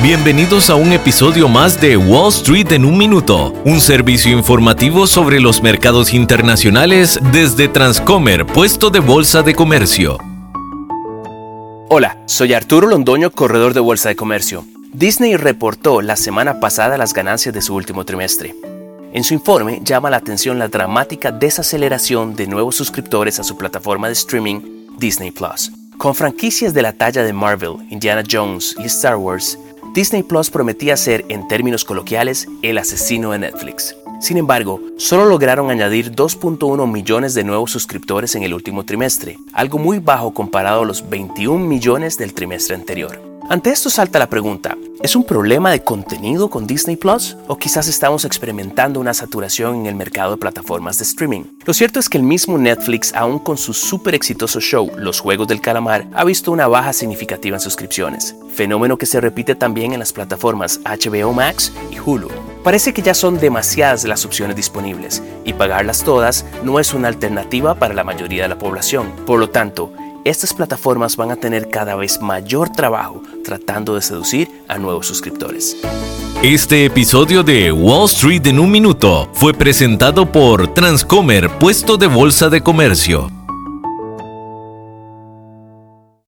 Bienvenidos a un episodio más de Wall Street en un minuto, un servicio informativo sobre los mercados internacionales desde Transcomer, puesto de bolsa de comercio. Hola, soy Arturo Londoño, corredor de bolsa de comercio. Disney reportó la semana pasada las ganancias de su último trimestre. En su informe llama la atención la dramática desaceleración de nuevos suscriptores a su plataforma de streaming Disney Plus. Con franquicias de la talla de Marvel, Indiana Jones y Star Wars, Disney Plus prometía ser, en términos coloquiales, el asesino de Netflix. Sin embargo, solo lograron añadir 2.1 millones de nuevos suscriptores en el último trimestre, algo muy bajo comparado a los 21 millones del trimestre anterior. Ante esto salta la pregunta, ¿es un problema de contenido con Disney Plus? ¿O quizás estamos experimentando una saturación en el mercado de plataformas de streaming? Lo cierto es que el mismo Netflix, aún con su súper exitoso show Los Juegos del Calamar, ha visto una baja significativa en suscripciones, fenómeno que se repite también en las plataformas HBO Max y Hulu. Parece que ya son demasiadas las opciones disponibles y pagarlas todas no es una alternativa para la mayoría de la población. Por lo tanto, estas plataformas van a tener cada vez mayor trabajo tratando de seducir a nuevos suscriptores. Este episodio de Wall Street en un minuto fue presentado por Transcomer, puesto de bolsa de comercio.